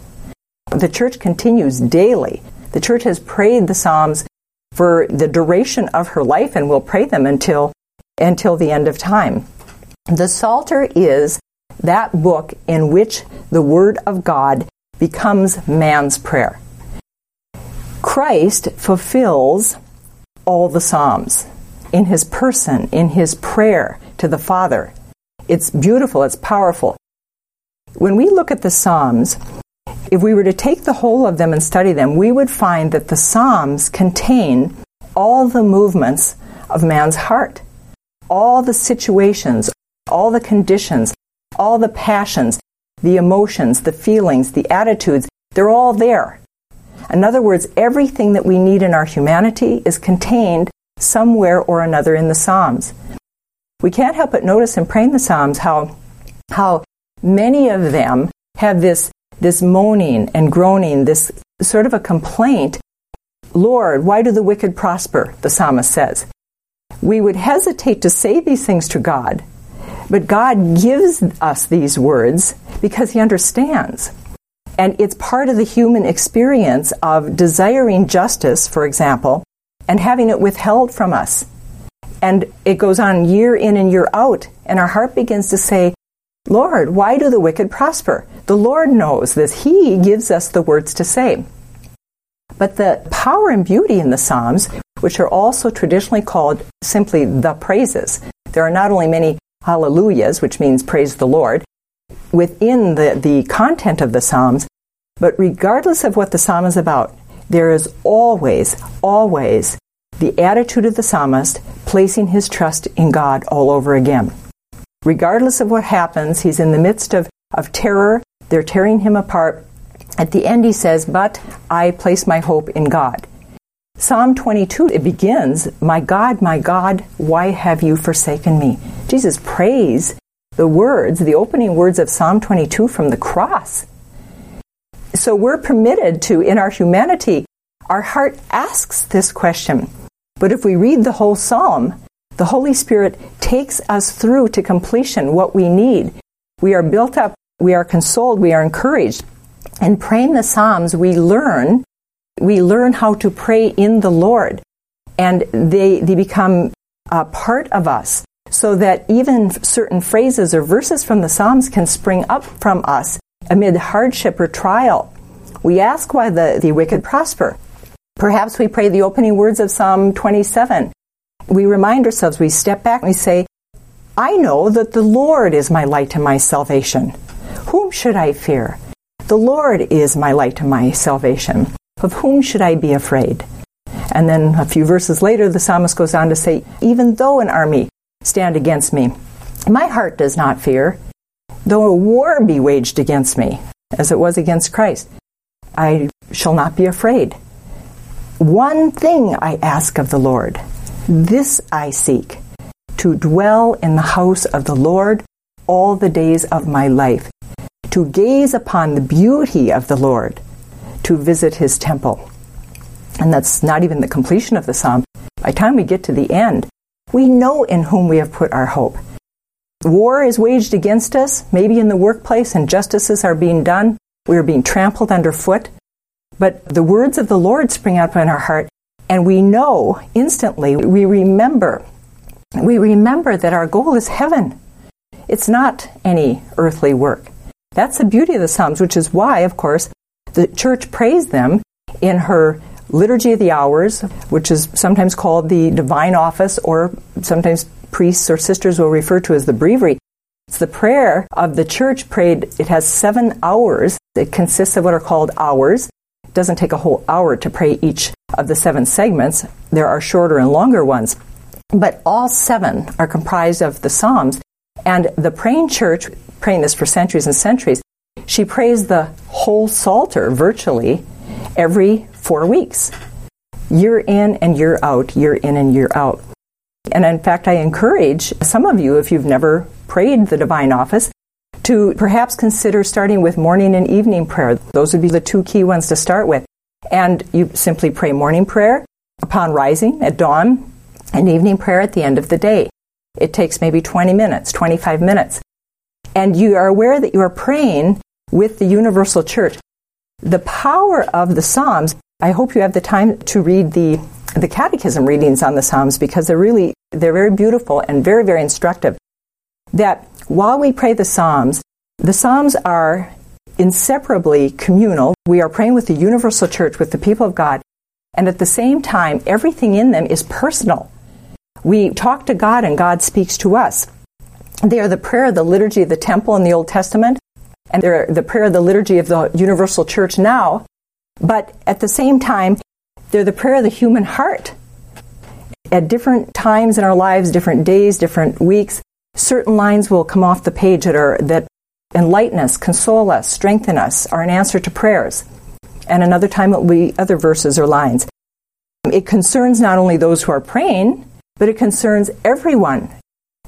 The church continues daily. The church has prayed the Psalms for the duration of her life and will pray them until, until the end of time. The Psalter is that book in which the Word of God becomes man's prayer. Christ fulfills all the Psalms in his person, in his prayer to the Father. It's beautiful, it's powerful. When we look at the Psalms, if we were to take the whole of them and study them, we would find that the Psalms contain all the movements of man's heart, all the situations, all the conditions, all the passions, the emotions, the feelings, the attitudes, they're all there. In other words, everything that we need in our humanity is contained somewhere or another in the Psalms. We can't help but notice in praying the Psalms how, how many of them have this, this moaning and groaning, this sort of a complaint. Lord, why do the wicked prosper? The psalmist says. We would hesitate to say these things to God but God gives us these words because He understands. And it's part of the human experience of desiring justice, for example, and having it withheld from us. And it goes on year in and year out, and our heart begins to say, Lord, why do the wicked prosper? The Lord knows this. He gives us the words to say. But the power and beauty in the Psalms, which are also traditionally called simply the praises, there are not only many hallelujahs, which means praise the Lord, within the, the content of the Psalms, But regardless of what the psalm is about, there is always, always the attitude of the psalmist placing his trust in God all over again. Regardless of what happens, he's in the midst of, of terror, they're tearing him apart. At the end, he says, But I place my hope in God. Psalm 22, it begins, My God, my God, why have you forsaken me? Jesus prays the words, the opening words of Psalm 22 from the cross. So we're permitted to, in our humanity, our heart asks this question. But if we read the whole psalm, the Holy Spirit takes us through to completion what we need. We are built up, we are consoled, we are encouraged. In praying the Psalms, we learn, we learn how to pray in the Lord. And they, they become a part of us so that even certain phrases or verses from the Psalms can spring up from us amid hardship or trial. We ask why the, the wicked prosper. Perhaps we pray the opening words of Psalm 27. We remind ourselves, we step back and we say, I know that the Lord is my light and my salvation. Whom should I fear? The Lord is my light and my salvation. Of whom should I be afraid? And then a few verses later, the psalmist goes on to say, Even though an army stand against me, my heart does not fear. Though a war be waged against me, as it was against Christ, I shall not be afraid. One thing I ask of the Lord, this I seek, to dwell in the house of the Lord all the days of my life, to gaze upon the beauty of the Lord, to visit his temple. And that's not even the completion of the psalm. By the time we get to the end, we know in whom we have put our hope. War is waged against us, maybe in the workplace, injustices are being done, we are being trampled underfoot. But the words of the Lord spring up in our heart, and we know instantly, we remember, we remember that our goal is heaven. It's not any earthly work. That's the beauty of the Psalms, which is why, of course, the church prays them in her Liturgy of the Hours, which is sometimes called the Divine Office, or sometimes priests or sisters will refer to as the Breviary. It's the prayer of the church prayed. It has seven hours. It consists of what are called hours. It doesn't take a whole hour to pray each of the seven segments. There are shorter and longer ones. But all seven are comprised of the Psalms. And the praying church, praying this for centuries and centuries, she prays the whole Psalter virtually every four weeks. Year in and year out, year in and year out. And in fact, I encourage some of you, if you've never prayed the divine office, to perhaps consider starting with morning and evening prayer. Those would be the two key ones to start with. And you simply pray morning prayer upon rising at dawn and evening prayer at the end of the day. It takes maybe 20 minutes, 25 minutes. And you are aware that you are praying with the universal church. The power of the Psalms, I hope you have the time to read the, the catechism readings on the Psalms because they're really, they're very beautiful and very, very instructive. That while we pray the Psalms, the Psalms are inseparably communal. We are praying with the universal church, with the people of God, and at the same time, everything in them is personal. We talk to God and God speaks to us. They are the prayer of the liturgy of the temple in the Old Testament, and they're the prayer of the liturgy of the universal church now. But at the same time, they're the prayer of the human heart. At different times in our lives, different days, different weeks, certain lines will come off the page that are that enlighten us, console us, strengthen us, are an answer to prayers. And another time it will be other verses or lines. It concerns not only those who are praying, but it concerns everyone.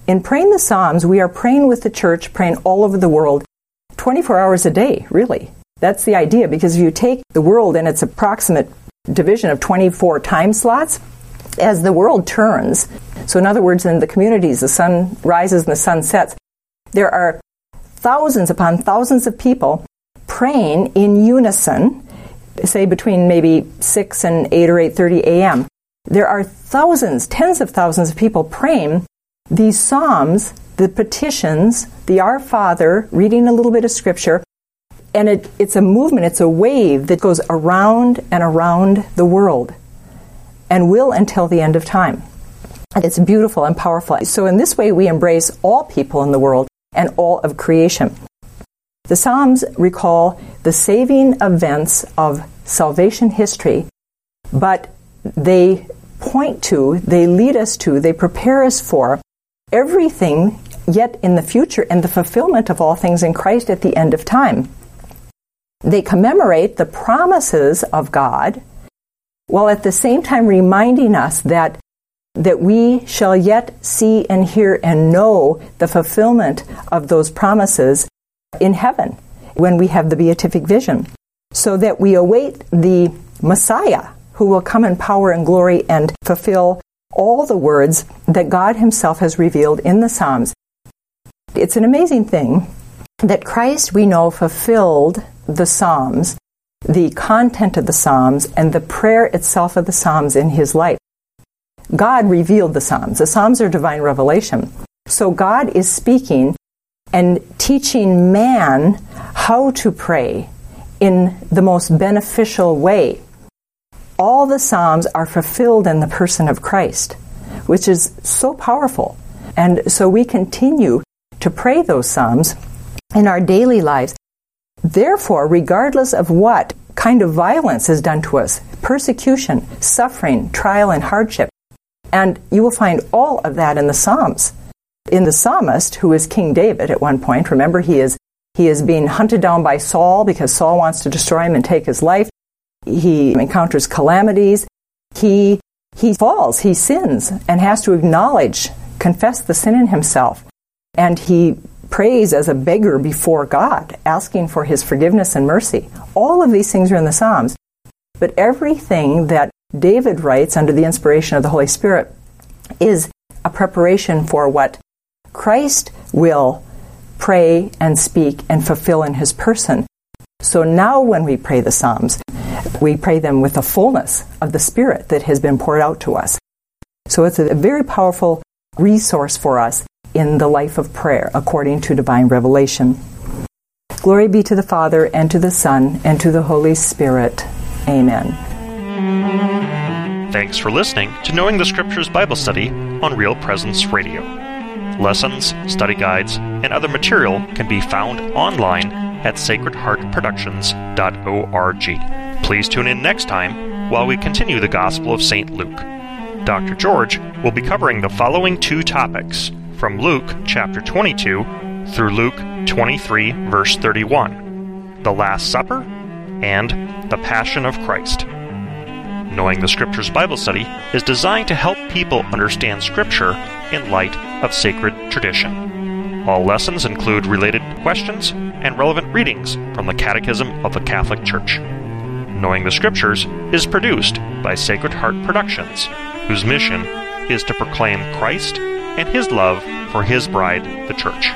In praying the Psalms, we are praying with the church, praying all over the world, 24 hours a day, really. That's the idea, because if you take the world and its approximate division of 24 time slots, as the world turns, so in other words, in the communities, the sun rises and the sun sets, there are thousands upon thousands of people praying in unison, say between maybe 6 and 8 or 8:30 a.m. There are thousands, tens of thousands of people praying these psalms, the petitions, the Our Father, reading a little bit of scripture, and it, it's a movement, it's a wave that goes around and around the world and will until the end of time. It's beautiful and powerful. So, in this way, we embrace all people in the world and all of creation. The Psalms recall the saving events of salvation history, but they point to, they lead us to, they prepare us for everything yet in the future and the fulfillment of all things in Christ at the end of time. They commemorate the promises of God while at the same time reminding us that that we shall yet see and hear and know the fulfillment of those promises in heaven when we have the beatific vision so that we await the Messiah who will come in power and glory and fulfill all the words that God himself has revealed in the Psalms. It's an amazing thing that Christ, we know, fulfilled the Psalms, the content of the Psalms, and the prayer itself of the Psalms in his life. God revealed the Psalms. The Psalms are divine revelation. So God is speaking and teaching man how to pray in the most beneficial way. All the Psalms are fulfilled in the person of Christ, which is so powerful. And so we continue to pray those Psalms in our daily lives. Therefore, regardless of what kind of violence is done to us, persecution, suffering, trial, and hardship, and you will find all of that in the Psalms. In the psalmist, who is King David at one point, remember he is he is being hunted down by Saul because Saul wants to destroy him and take his life. He encounters calamities. He he falls, he sins and has to acknowledge, confess the sin in himself. And he prays as a beggar before God, asking for his forgiveness and mercy. All of these things are in the Psalms. But everything that David writes under the inspiration of the Holy Spirit is a preparation for what Christ will pray and speak and fulfill in his person. So now when we pray the Psalms, we pray them with the fullness of the Spirit that has been poured out to us. So it's a very powerful resource for us in the life of prayer according to divine revelation. Glory be to the Father, and to the Son, and to the Holy Spirit. Amen. Thanks for listening to Knowing the Scriptures Bible Study on Real Presence Radio. Lessons, study guides, and other material can be found online at sacredheartproductions.org. Please tune in next time while we continue the Gospel of St. Luke. Dr. George will be covering the following two topics from Luke chapter 22 through Luke 23, verse 31 the Last Supper and the Passion of Christ. Knowing the Scriptures Bible Study is designed to help people understand Scripture in light of sacred tradition. All lessons include related questions and relevant readings from the Catechism of the Catholic Church. Knowing the Scriptures is produced by Sacred Heart Productions, whose mission is to proclaim Christ and his love for his bride, the Church.